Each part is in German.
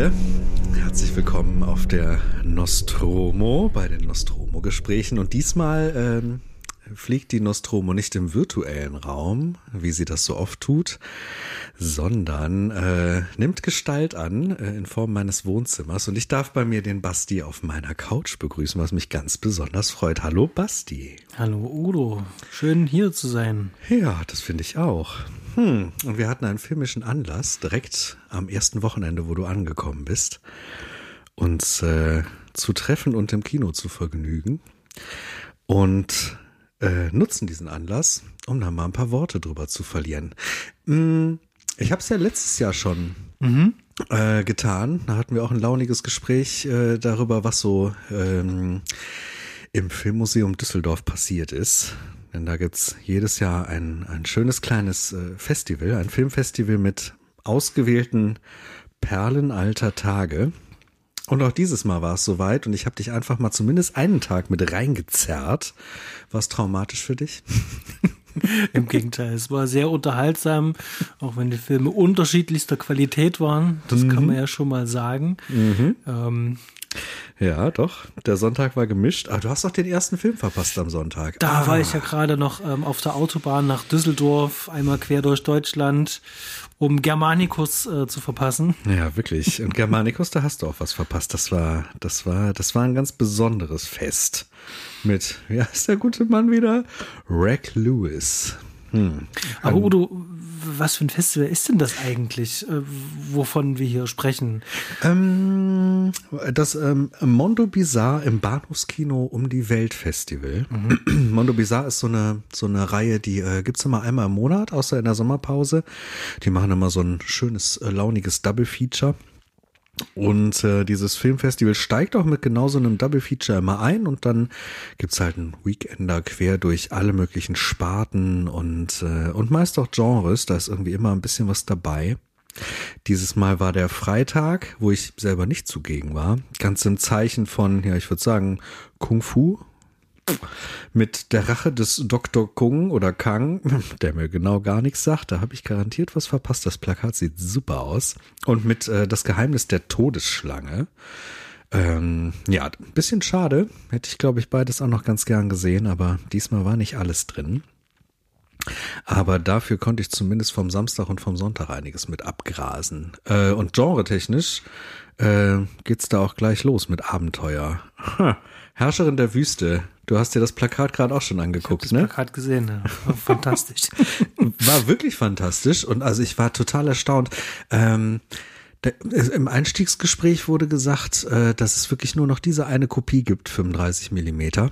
Gemeinde. Herzlich willkommen auf der Nostromo bei den Nostromo-Gesprächen. Und diesmal ähm, fliegt die Nostromo nicht im virtuellen Raum, wie sie das so oft tut, sondern äh, nimmt Gestalt an äh, in Form meines Wohnzimmers. Und ich darf bei mir den Basti auf meiner Couch begrüßen, was mich ganz besonders freut. Hallo Basti. Hallo Udo, schön hier zu sein. Ja, das finde ich auch. Hm. Und wir hatten einen filmischen Anlass direkt am ersten Wochenende, wo du angekommen bist, uns äh, zu treffen und im Kino zu vergnügen. Und äh, nutzen diesen Anlass, um da mal ein paar Worte drüber zu verlieren. Hm, ich habe es ja letztes Jahr schon mhm. äh, getan. Da hatten wir auch ein launiges Gespräch äh, darüber, was so ähm, im Filmmuseum Düsseldorf passiert ist. Denn da gibt's jedes Jahr ein, ein schönes kleines äh, Festival, ein Filmfestival mit ausgewählten Perlen alter Tage. Und auch dieses Mal war es soweit und ich habe dich einfach mal zumindest einen Tag mit reingezerrt. War es traumatisch für dich? Im Gegenteil, es war sehr unterhaltsam, auch wenn die Filme unterschiedlichster Qualität waren. Das mhm. kann man ja schon mal sagen. Mhm. Ähm, ja, doch. Der Sonntag war gemischt. Aber du hast doch den ersten Film verpasst am Sonntag. Da ah. war ich ja gerade noch ähm, auf der Autobahn nach Düsseldorf, einmal quer durch Deutschland, um Germanicus äh, zu verpassen. Ja, wirklich. Und Germanicus, da hast du auch was verpasst. Das war, das war, das war ein ganz besonderes Fest. Mit, wie heißt der gute Mann wieder? Rack Lewis. Hm. Aber Udo, was für ein Festival ist denn das eigentlich, äh, wovon wir hier sprechen? Ähm, das ähm, Mondo Bizarre im Bahnhofskino um die Welt Festival. Mhm. Mondo Bizarre ist so eine, so eine Reihe, die äh, gibt's immer einmal im Monat, außer in der Sommerpause. Die machen immer so ein schönes, äh, launiges Double Feature. Und äh, dieses Filmfestival steigt auch mit genau so einem Double Feature immer ein und dann gibt's halt einen Weekender quer durch alle möglichen Sparten und, äh, und meist auch Genres. Da ist irgendwie immer ein bisschen was dabei. Dieses Mal war der Freitag, wo ich selber nicht zugegen war. Ganz im Zeichen von, ja, ich würde sagen, Kung Fu mit der Rache des Dr. Kung oder Kang, der mir genau gar nichts sagt. Da habe ich garantiert was verpasst. Das Plakat sieht super aus. Und mit äh, das Geheimnis der Todesschlange. Ähm, ja, ein bisschen schade. Hätte ich, glaube ich, beides auch noch ganz gern gesehen, aber diesmal war nicht alles drin. Aber dafür konnte ich zumindest vom Samstag und vom Sonntag einiges mit abgrasen. Äh, und genretechnisch äh, geht's da auch gleich los mit Abenteuer. Herrscherin der Wüste, Du hast dir das Plakat gerade auch schon angeguckt, ich das ne? Plakat gesehen, ja. Fantastisch. war wirklich fantastisch und also ich war total erstaunt. Ähm, der, Im Einstiegsgespräch wurde gesagt, äh, dass es wirklich nur noch diese eine Kopie gibt, 35 Millimeter.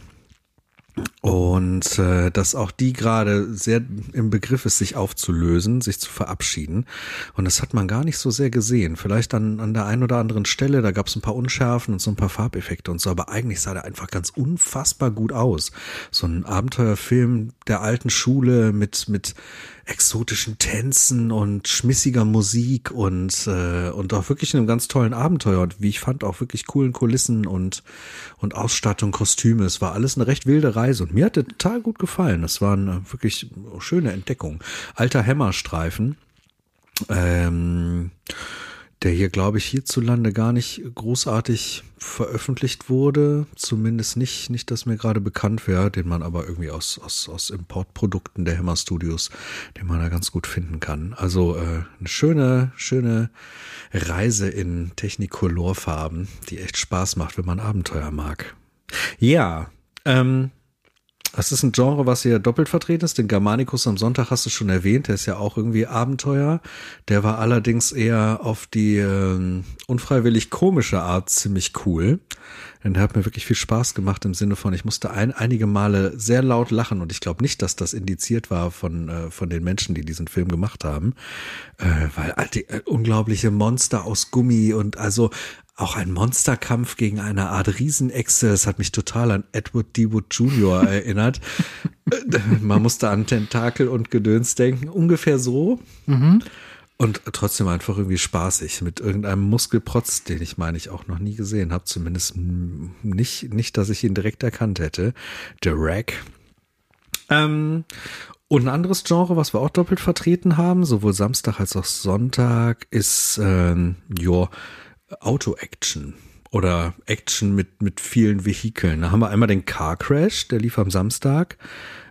Und äh, dass auch die gerade sehr im Begriff ist, sich aufzulösen, sich zu verabschieden. Und das hat man gar nicht so sehr gesehen. Vielleicht an, an der einen oder anderen Stelle, da gab es ein paar Unschärfen und so ein paar Farbeffekte und so, aber eigentlich sah der einfach ganz unfassbar gut aus. So ein Abenteuerfilm der alten Schule mit, mit exotischen Tänzen und schmissiger Musik und, äh, und auch wirklich einem ganz tollen Abenteuer und wie ich fand auch wirklich coolen Kulissen und, und Ausstattung, Kostüme. Es war alles eine recht wilde Reise und mir hat der total gut gefallen. Das war eine wirklich schöne Entdeckung. Alter Hämmerstreifen. Ähm, der hier, glaube ich, hierzulande gar nicht großartig veröffentlicht wurde. Zumindest nicht, nicht, dass mir gerade bekannt wäre, den man aber irgendwie aus, aus, aus Importprodukten der Hammer Studios, den man da ganz gut finden kann. Also äh, eine schöne, schöne Reise in Technicolor-Farben, die echt Spaß macht, wenn man Abenteuer mag. Ja, ähm, das ist ein Genre, was hier doppelt vertreten ist. Den Germanicus am Sonntag hast du schon erwähnt. Der ist ja auch irgendwie Abenteuer. Der war allerdings eher auf die äh, unfreiwillig komische Art ziemlich cool. Denn der hat mir wirklich viel Spaß gemacht im Sinne von, ich musste ein, einige Male sehr laut lachen und ich glaube nicht, dass das indiziert war von, äh, von den Menschen, die diesen Film gemacht haben. Äh, weil die äh, unglaubliche Monster aus Gummi und also auch ein Monsterkampf gegen eine Art Riesenechse. Das hat mich total an Edward D. Wood Jr. erinnert. Man musste an Tentakel und Gedöns denken. Ungefähr so. Mhm. Und trotzdem einfach irgendwie spaßig mit irgendeinem Muskelprotz, den ich meine ich auch noch nie gesehen habe. Zumindest nicht, nicht, dass ich ihn direkt erkannt hätte. Der Rack. Ähm, Und ein anderes Genre, was wir auch doppelt vertreten haben, sowohl Samstag als auch Sonntag, ist ähm, ja, Auto-Action oder Action mit, mit vielen Vehikeln. Da haben wir einmal den Car Crash, der lief am Samstag.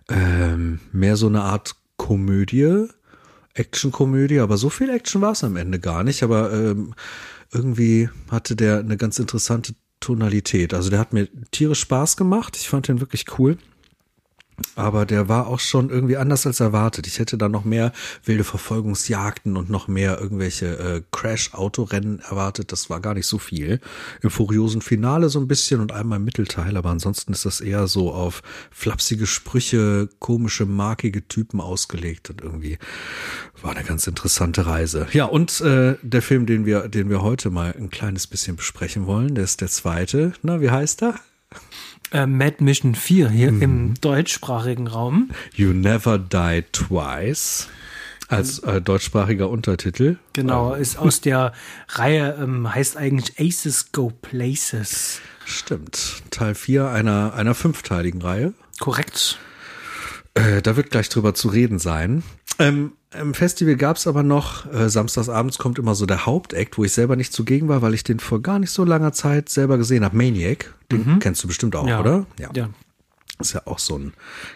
Ähm, mehr so eine Art Komödie, Action-Komödie, aber so viel Action war es am Ende gar nicht. Aber ähm, irgendwie hatte der eine ganz interessante Tonalität. Also der hat mir tierisch Spaß gemacht. Ich fand den wirklich cool. Aber der war auch schon irgendwie anders als erwartet. Ich hätte da noch mehr wilde Verfolgungsjagden und noch mehr irgendwelche äh, Crash-Autorennen erwartet. Das war gar nicht so viel. Im furiosen Finale so ein bisschen und einmal im Mittelteil, aber ansonsten ist das eher so auf flapsige Sprüche, komische, markige Typen ausgelegt und irgendwie war eine ganz interessante Reise. Ja, und äh, der Film, den wir, den wir heute mal ein kleines bisschen besprechen wollen, der ist der zweite. Na, wie heißt er? Äh, Mad Mission 4 hier mhm. im deutschsprachigen Raum. You Never Die Twice. Als äh, deutschsprachiger Untertitel. Genau, ähm. ist aus der Reihe, ähm, heißt eigentlich Aces Go Places. Stimmt. Teil 4 einer, einer fünfteiligen Reihe. Korrekt. Äh, da wird gleich drüber zu reden sein. Ähm, im Festival gab's aber noch, äh, samstagsabends kommt immer so der Hauptakt, wo ich selber nicht zugegen war, weil ich den vor gar nicht so langer Zeit selber gesehen habe. Maniac, den mhm. kennst du bestimmt auch, ja. oder? Ja. ja. Ist ja auch so ein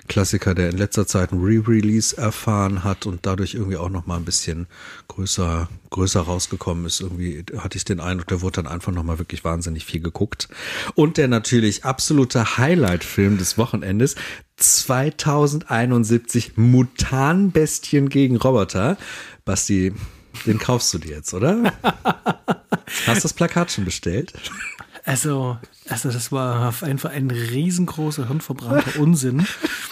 Klassiker, der in letzter Zeit ein Re-Release erfahren hat und dadurch irgendwie auch noch mal ein bisschen größer, größer rausgekommen ist. Irgendwie hatte ich den Eindruck, der wurde dann einfach noch mal wirklich wahnsinnig viel geguckt. Und der natürlich absolute Highlight-Film des Wochenendes, 2071 Mutanbestien gegen Roboter. Basti, den kaufst du dir jetzt, oder? Hast du das Plakat schon bestellt? Also, also das war einfach ein riesengroßer, hirnverbrannter Unsinn.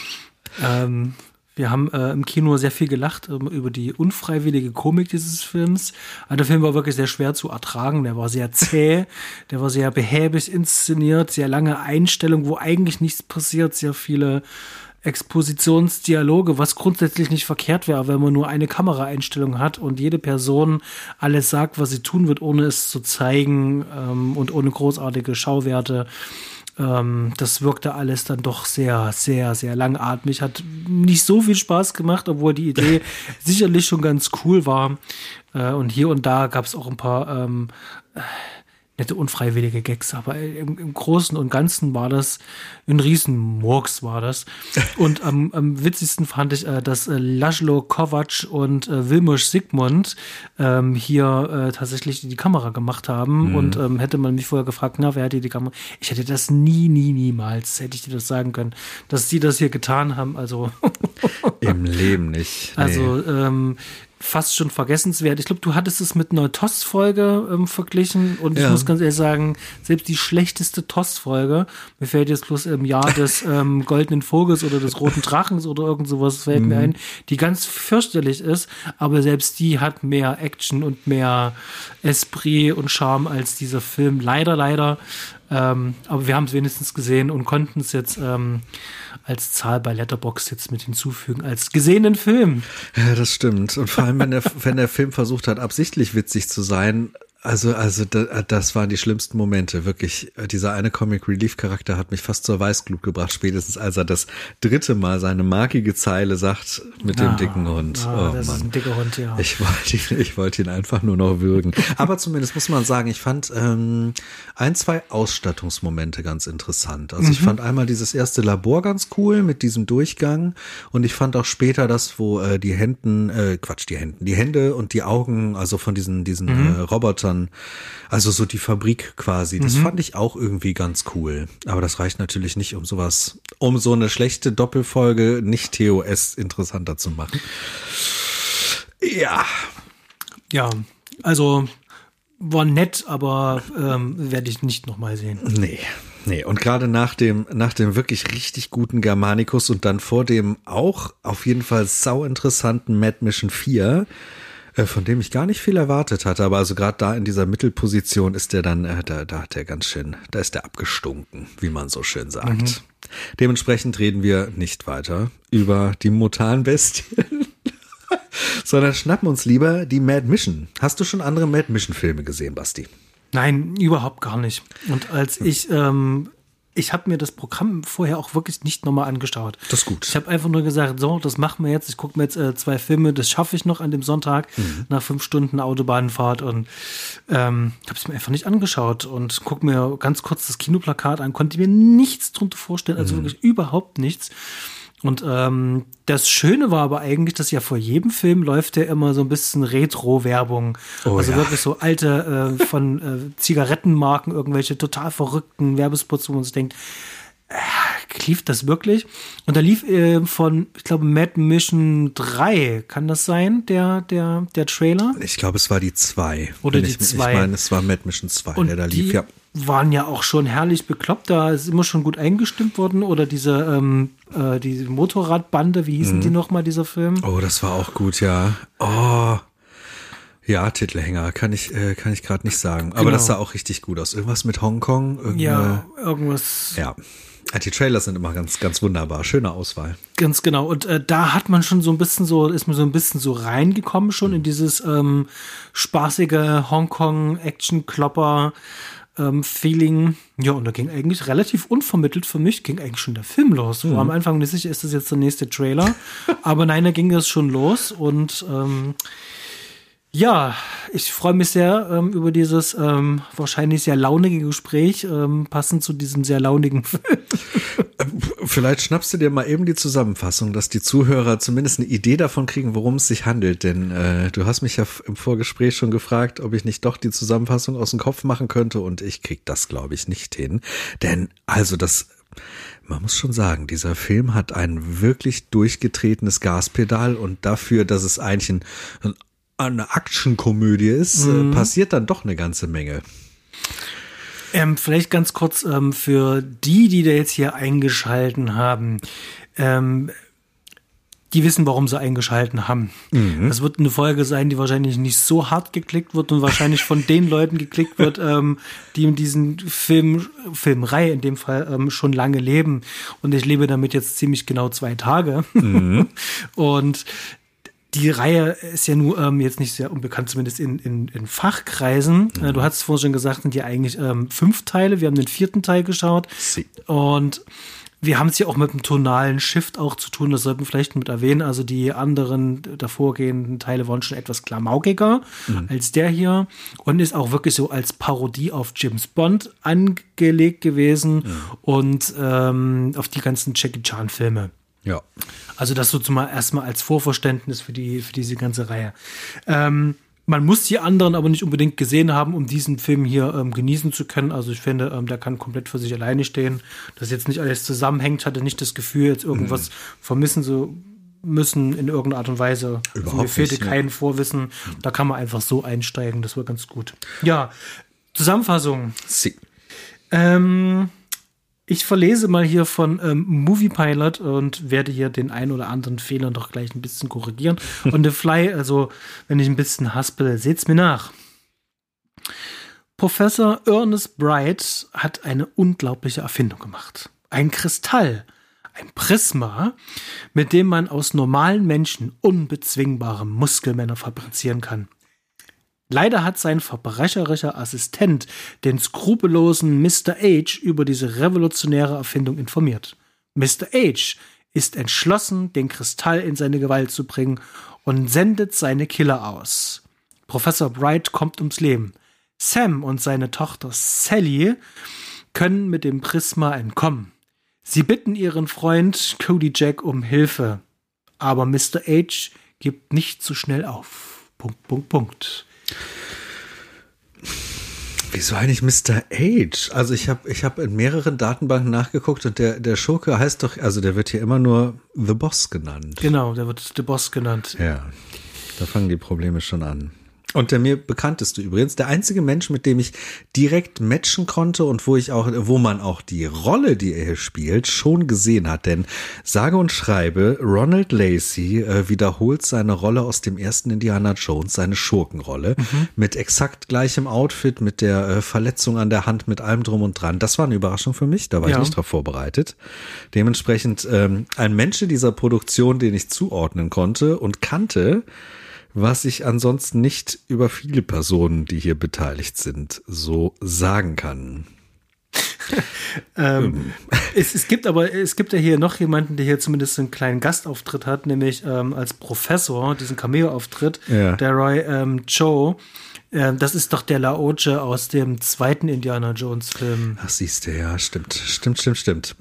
ähm, wir haben äh, im Kino sehr viel gelacht äh, über die unfreiwillige Komik dieses Films. Also der Film war wirklich sehr schwer zu ertragen. Der war sehr zäh, der war sehr behäbig inszeniert, sehr lange Einstellung, wo eigentlich nichts passiert, sehr viele Expositionsdialoge, was grundsätzlich nicht verkehrt wäre, wenn man nur eine Kameraeinstellung hat und jede Person alles sagt, was sie tun wird, ohne es zu zeigen ähm, und ohne großartige Schauwerte. Ähm, das wirkte alles dann doch sehr, sehr, sehr langatmig. Hat nicht so viel Spaß gemacht, obwohl die Idee sicherlich schon ganz cool war. Äh, und hier und da gab es auch ein paar ähm, nette unfreiwillige Gags, aber im, im, Großen und Ganzen war das ein Riesenmurks war das. Und am, am witzigsten fand ich, äh, dass äh, Laszlo Kovac und äh, Wilmusch Sigmund ähm, hier äh, tatsächlich die Kamera gemacht haben. Mhm. Und ähm, hätte man mich vorher gefragt, na, wer hat die Kamera? Ich hätte das nie, nie, niemals, hätte ich dir das sagen können, dass sie das hier getan haben. Also im Leben nicht. Nee. Also ähm, fast schon vergessenswert. Ich glaube, du hattest es mit einer TOS-Folge ähm, verglichen und ich muss ganz ehrlich sagen, selbst die schlechteste TOS-Folge, mir fällt jetzt bloß im Jahr des ähm, Goldenen Vogels oder des Roten Drachens oder irgend sowas fällt mhm. mir ein, die ganz fürchterlich ist, aber selbst die hat mehr Action und mehr Esprit und Charme als dieser Film. Leider, leider. Ähm, aber wir haben es wenigstens gesehen und konnten es jetzt ähm, als Zahl bei Letterbox jetzt mit hinzufügen, als gesehenen Film. Ja, das stimmt. Und vor allem, wenn der, wenn der Film versucht hat, absichtlich witzig zu sein, also, also das waren die schlimmsten Momente. Wirklich, dieser eine Comic Relief Charakter hat mich fast zur Weißglut gebracht, spätestens als er das dritte Mal seine markige Zeile sagt mit ah, dem dicken Hund. Ah, oh, das Mann. ist ein dicker Hund, ja. Ich wollte ihn, ich wollte ihn einfach nur noch würgen. Aber zumindest muss man sagen, ich fand ähm, ein, zwei Ausstattungsmomente ganz interessant. Also mhm. ich fand einmal dieses erste Labor ganz cool mit diesem Durchgang und ich fand auch später das, wo äh, die Händen, äh, Quatsch, die Händen, die Hände und die Augen, also von diesen, diesen mhm. äh, Robotern Robotern. Also so die Fabrik quasi. Das mhm. fand ich auch irgendwie ganz cool. Aber das reicht natürlich nicht, um sowas, um so eine schlechte Doppelfolge nicht TOS interessanter zu machen. Ja. Ja, also war nett, aber ähm, werde ich nicht nochmal sehen. Nee. Nee, und gerade nach dem, nach dem wirklich richtig guten Germanicus und dann vor dem auch auf jeden Fall sau interessanten Mad Mission 4 äh, von dem ich gar nicht viel erwartet hatte. Aber also gerade da in dieser Mittelposition ist der dann, äh, da, da hat er ganz schön, da ist er abgestunken, wie man so schön sagt. Mhm. Dementsprechend reden wir nicht weiter über die Mutanbestien, sondern schnappen uns lieber die Mad Mission. Hast du schon andere Mad Mission Filme gesehen, Basti? Nein, überhaupt gar nicht. Und als ich ähm, ich habe mir das Programm vorher auch wirklich nicht nochmal angeschaut. Das ist gut. Ich habe einfach nur gesagt, so, das machen wir jetzt. Ich gucke mir jetzt äh, zwei Filme, das schaffe ich noch an dem Sonntag Mhm. nach fünf Stunden Autobahnfahrt und ähm, habe es mir einfach nicht angeschaut und gucke mir ganz kurz das Kinoplakat an, konnte mir nichts drunter vorstellen, Mhm. also wirklich überhaupt nichts. Und ähm, das Schöne war aber eigentlich, dass ja vor jedem Film läuft ja immer so ein bisschen Retro-Werbung. Oh also ja. wirklich so alte äh, von äh, Zigarettenmarken, irgendwelche total verrückten Werbespots, wo man sich denkt, äh, lief das wirklich? Und da lief äh, von, ich glaube, Mad Mission 3, kann das sein, der, der, der Trailer? Ich glaube, es war die zwei. Oder Wenn die ich, zwei. Ich meine, es war Mad Mission 2, Und der da die lief, ja. Waren ja auch schon herrlich bekloppt, da ist immer schon gut eingestimmt worden. Oder diese, ähm, äh, diese Motorradbande, wie hießen Mhm. die nochmal, dieser Film? Oh, das war auch gut, ja. Oh. Ja, Titelhänger, kann ich, äh, kann ich gerade nicht sagen. Aber Genau. das sah auch richtig gut aus. Irgendwas mit Hongkong. Irgendeine, Ja, irgendwas. Ja. Ja, Die Trailers sind immer ganz, ganz wunderbar. Schöne Auswahl. Ganz genau. Und äh, da hat man schon so ein bisschen so, ist man so ein bisschen so reingekommen schon in dieses ähm, spaßige Hongkong-Action-Klopper. Ähm, Feeling. Ja, und da ging eigentlich relativ unvermittelt für mich, ging eigentlich schon der Film los. Ich war am Anfang nicht sicher, ist das jetzt der nächste Trailer? Aber nein, da ging das schon los und ähm, ja, ich freue mich sehr ähm, über dieses ähm, wahrscheinlich sehr launige Gespräch, ähm, passend zu diesem sehr launigen Film. Vielleicht schnappst du dir mal eben die Zusammenfassung, dass die Zuhörer zumindest eine Idee davon kriegen, worum es sich handelt. Denn äh, du hast mich ja im Vorgespräch schon gefragt, ob ich nicht doch die Zusammenfassung aus dem Kopf machen könnte. Und ich krieg das, glaube ich, nicht hin. Denn also das man muss schon sagen, dieser Film hat ein wirklich durchgetretenes Gaspedal und dafür, dass es eigentlich ein, ein, eine Actionkomödie ist, äh, passiert dann doch eine ganze Menge. Ähm, vielleicht ganz kurz ähm, für die, die da jetzt hier eingeschalten haben. Ähm, die wissen, warum sie eingeschalten haben. Das wird eine Folge sein, die wahrscheinlich nicht so hart geklickt wird und wahrscheinlich von den Leuten geklickt wird, ähm, die in diesen Film, Filmreihe in dem Fall ähm, schon lange leben. Und ich lebe damit jetzt ziemlich genau zwei Tage. und die Reihe ist ja nur ähm, jetzt nicht sehr unbekannt, zumindest in, in, in Fachkreisen. Äh, du hast vorhin schon gesagt, sind ja eigentlich ähm, fünf Teile. Wir haben den vierten Teil geschaut. Sie. Und wir haben es ja auch mit dem tonalen Shift auch zu tun, das sollten wir vielleicht mit erwähnen. Also die anderen davorgehenden Teile waren schon etwas klamaukiger als der hier und ist auch wirklich so als Parodie auf James Bond angelegt gewesen und ähm, auf die ganzen Jackie Chan Filme. Ja. Also das so zumal erstmal als Vorverständnis für die für diese ganze Reihe. Ähm, man muss die anderen aber nicht unbedingt gesehen haben, um diesen Film hier ähm, genießen zu können. Also ich finde, ähm, der kann komplett für sich alleine stehen. Das jetzt nicht alles zusammenhängt, hatte nicht das Gefühl, jetzt irgendwas vermissen zu müssen in irgendeiner Art und Weise. also Überhaupt mir fehlte nicht, ne. kein Vorwissen. Da kann man einfach so einsteigen. Das war ganz gut. Ja, Zusammenfassung. Sie. Ähm, ich verlese mal hier von ähm, Movie Pilot und werde hier den ein oder anderen Fehler doch gleich ein bisschen korrigieren. On the fly, also wenn ich ein bisschen haspel, seht's mir nach. Professor Ernest Bright hat eine unglaubliche Erfindung gemacht. Ein Kristall, ein Prisma, mit dem man aus normalen Menschen unbezwingbare Muskelmänner fabrizieren kann. Leider hat sein verbrecherischer Assistent den skrupellosen Mr. H über diese revolutionäre Erfindung informiert. Mr. H ist entschlossen, den Kristall in seine Gewalt zu bringen und sendet seine Killer aus. Professor Bright kommt ums Leben. Sam und seine Tochter Sally können mit dem Prisma entkommen. Sie bitten ihren Freund Cody Jack um Hilfe. Aber Mr. H gibt nicht so schnell auf. Punkt, Punkt, Punkt. Wieso eigentlich Mr. H? Also ich habe ich hab in mehreren Datenbanken nachgeguckt und der, der Schurke heißt doch, also der wird hier immer nur The Boss genannt. Genau, der wird The Boss genannt. Ja, da fangen die Probleme schon an. Und der mir bekannteste übrigens, der einzige Mensch, mit dem ich direkt matchen konnte und wo ich auch, wo man auch die Rolle, die er hier spielt, schon gesehen hat. Denn sage und schreibe, Ronald Lacey äh, wiederholt seine Rolle aus dem ersten Indiana Jones, seine Schurkenrolle, mit exakt gleichem Outfit, mit der äh, Verletzung an der Hand, mit allem drum und dran. Das war eine Überraschung für mich, da war Ja. ich nicht drauf vorbereitet. Dementsprechend ähm, ein Mensch in dieser Produktion, den ich zuordnen konnte und kannte, was ich ansonsten nicht über viele Personen, die hier beteiligt sind, so sagen kann. ähm, es, es gibt aber, es gibt ja hier noch jemanden, der hier zumindest einen kleinen Gastauftritt hat, nämlich ähm, als Professor, diesen Cameo-Auftritt, Ja. der Roy ähm, Joe. Ähm, das ist doch der Laoche aus dem zweiten Indiana Jones-Film. Ach, siehst du, ja, stimmt. Stimmt, stimmt, stimmt.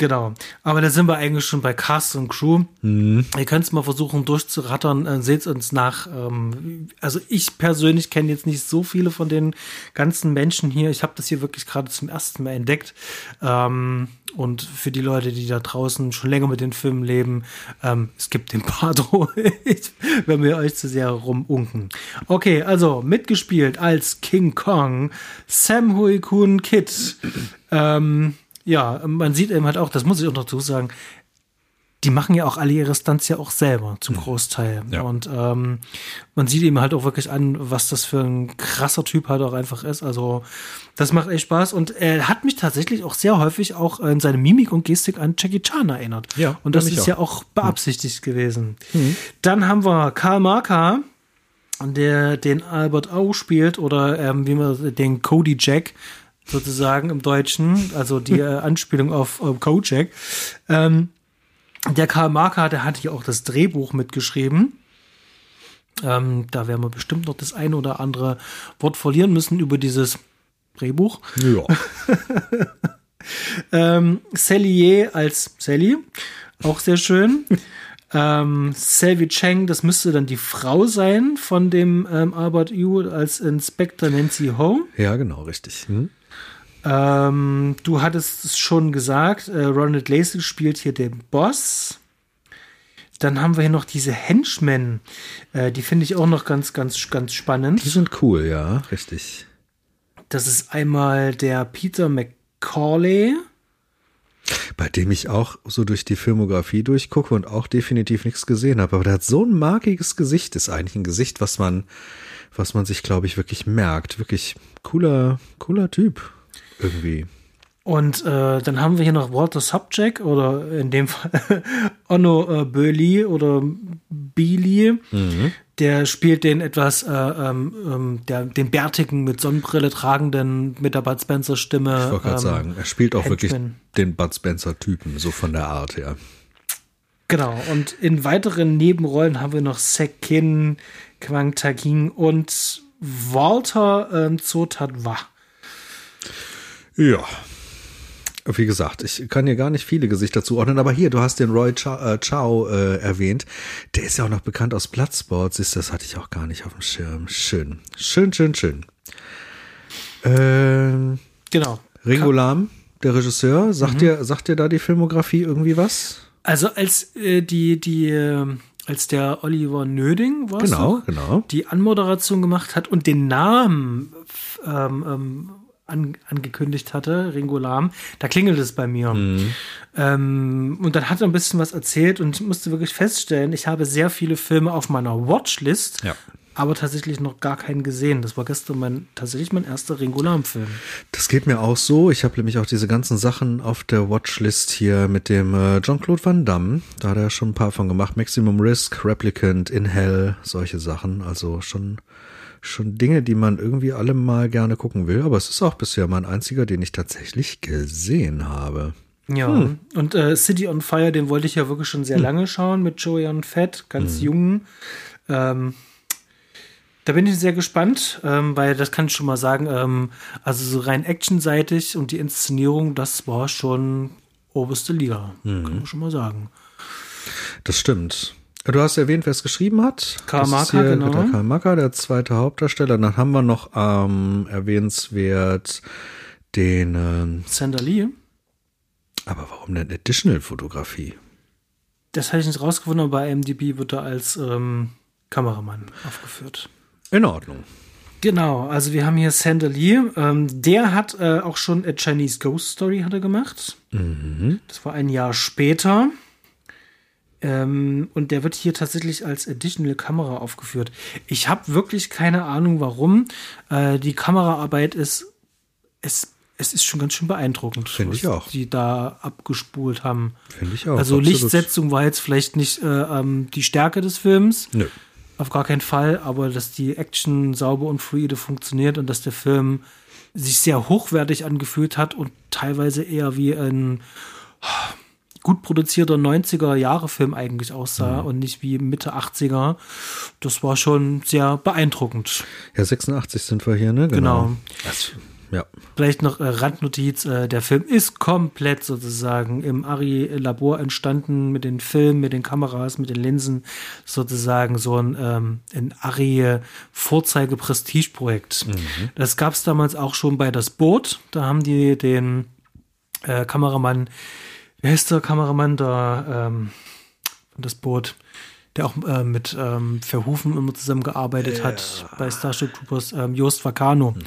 Genau. Aber da sind wir eigentlich schon bei Cast und Crew. Ihr könnt es mal versuchen durchzurattern. Äh, Seht uns nach. Ähm, also ich persönlich kenne jetzt nicht so viele von den ganzen Menschen hier. Ich habe das hier wirklich gerade zum ersten Mal entdeckt. Ähm, und für die Leute, die da draußen schon länger mit den Filmen leben, ähm, es gibt den Padro, wenn wir euch zu sehr rumunken. Okay, also mitgespielt als King Kong, Sam Hui Kun Kid. Ähm, ja, man sieht eben halt auch, das muss ich auch noch dazu sagen, die machen ja auch alle ihre Stunts ja auch selber zum Großteil. Ja. Und ähm, man sieht ihm halt auch wirklich an, was das für ein krasser Typ halt auch einfach ist. Also das macht echt Spaß. Und er hat mich tatsächlich auch sehr häufig auch in seine Mimik und Gestik an Jackie Chan erinnert. Ja, und das ist auch. ja auch beabsichtigt gewesen. Dann haben wir Karl Marker, der den Albert Au spielt oder ähm, wie man den Cody Jack sozusagen im Deutschen, also die äh, Anspielung auf äh, Kojak. Ähm, der Karl Marker, der hat hier auch das Drehbuch mitgeschrieben. Ähm, da werden wir bestimmt noch das eine oder andere Wort verlieren müssen über dieses Drehbuch. Ja. Ähm, Cellier als Sally, auch sehr schön. ähm, Selvi Cheng, das müsste dann die Frau sein von dem ähm, Albert Yu als Inspector Nancy Ho. ja, genau, richtig. Hm? Ähm, du hattest es schon gesagt, äh, Ronald Lacey spielt hier den Boss. Dann haben wir hier noch diese Henchmen. Äh, die finde ich auch noch ganz, ganz, ganz spannend. Die sind cool, ja, richtig. Das ist einmal der Peter McCauley. Bei dem ich auch so durch die Filmografie durchgucke und auch definitiv nichts gesehen habe. Aber der hat so ein markiges Gesicht, ist eigentlich ein Gesicht, was man, was man sich, glaube ich, wirklich merkt. Wirklich cooler, cooler Typ. Irgendwie. Und äh, dann haben wir hier noch Walter Subject oder in dem Fall Onno äh, Böhli oder Beely. Der spielt den etwas, äh, ähm, ähm, der, den bärtigen, mit Sonnenbrille tragenden mit der Bud Spencer Stimme. Ich wollte gerade ähm, sagen, er spielt auch wirklich Henchman. den Bud Spencer-Typen, so von der Art her. Genau. Und in weiteren Nebenrollen haben wir noch Sekin, Kwang Taking und Walter ähm, Zotat Wah. Ja. Wie gesagt, ich kann hier gar nicht viele Gesichter zuordnen, aber hier, du hast den Roy Chow, äh, Chow äh, erwähnt. Der ist ja auch noch bekannt aus Bloodsport. Siehst du, das hatte ich auch gar nicht auf dem Schirm. Schön. Schön, schön, schön. Ähm, Genau. Ringo Lam, der Regisseur, sagt dir, sagt dir da die Filmografie irgendwie was? Also als äh, die, die, äh, als der Oliver Nöding war Genau, genau. die Anmoderation gemacht hat und den Namen ähm, ähm, an, angekündigt hatte, Ringo Lam, da klingelt es bei mir. Mhm. Ähm, und dann hat er ein bisschen was erzählt und musste wirklich feststellen, ich habe sehr viele Filme auf meiner Watchlist, Ja. aber tatsächlich noch gar keinen gesehen. Das war gestern mein, tatsächlich mein erster Ringo Lam-Film. Das geht mir auch so. Ich habe nämlich auch diese ganzen Sachen auf der Watchlist hier mit dem äh, Jean-Claude Van Damme. Da hat er schon ein paar von gemacht. Maximum Risk, Replicant, In Hell, solche Sachen. Also schon, schon Dinge, die man irgendwie alle mal gerne gucken will. Aber es ist auch bisher mein einziger, den ich tatsächlich gesehen habe. Ja, Hm. und äh, City on Fire, den wollte ich ja wirklich schon sehr lange schauen mit Joanne Fett, ganz Hm. jung. Ähm, da bin ich sehr gespannt, ähm, weil das kann ich schon mal sagen, ähm, also so rein actionseitig und die Inszenierung, das war schon oberste Liga, Hm. kann man schon mal sagen. Das stimmt. Du hast erwähnt, wer es geschrieben hat. Karl Das ist Marker, hier genau. Der Karl Marker, der zweite Hauptdarsteller. Dann haben wir noch ähm, erwähnenswert den, ähm, Sander Lee, aber warum denn Additional-Fotografie? das habe ich nicht rausgefunden, aber bei IMDb wird er als ähm, Kameramann aufgeführt. In Ordnung. Genau, also wir haben hier Sander Lee. Ähm, der hat äh, auch schon A Chinese Ghost Story hat er gemacht. Das war ein Jahr später. Ähm, und der wird hier tatsächlich als Additional Kamera aufgeführt. Ich habe wirklich keine Ahnung, warum. Äh, die Kameraarbeit ist, es, es ist schon ganz schön beeindruckend, Finde ich auch. die da abgespult haben. Finde ich auch. also absolut. Lichtsetzung war jetzt vielleicht nicht äh, ähm, die Stärke des Films. Nö. Auf gar keinen Fall, aber dass die Action sauber und fluide funktioniert und dass der Film sich sehr hochwertig angefühlt hat und teilweise eher wie ein gut produzierter 90er-Jahre-Film eigentlich aussah mhm. und nicht wie Mitte 80er. Das war schon sehr beeindruckend. Ja, 86 sind wir hier, ne? Genau. genau. Das, ja. Vielleicht noch äh, Randnotiz, äh, der Film ist komplett sozusagen im Ari-Labor entstanden mit den Filmen, mit den Kameras, mit den Linsen, sozusagen so ein, ähm, ein Ari-Vorzeige-Prestige-Projekt. Mhm. Das gab es damals auch schon bei Das Boot, da haben die den äh, Kameramann Wer ist der Kameramann da ähm, von das Boot, der auch äh, mit ähm, Verhufen immer zusammengearbeitet ja. hat bei Starship Troopers, ähm, Jost Vacano. Hm.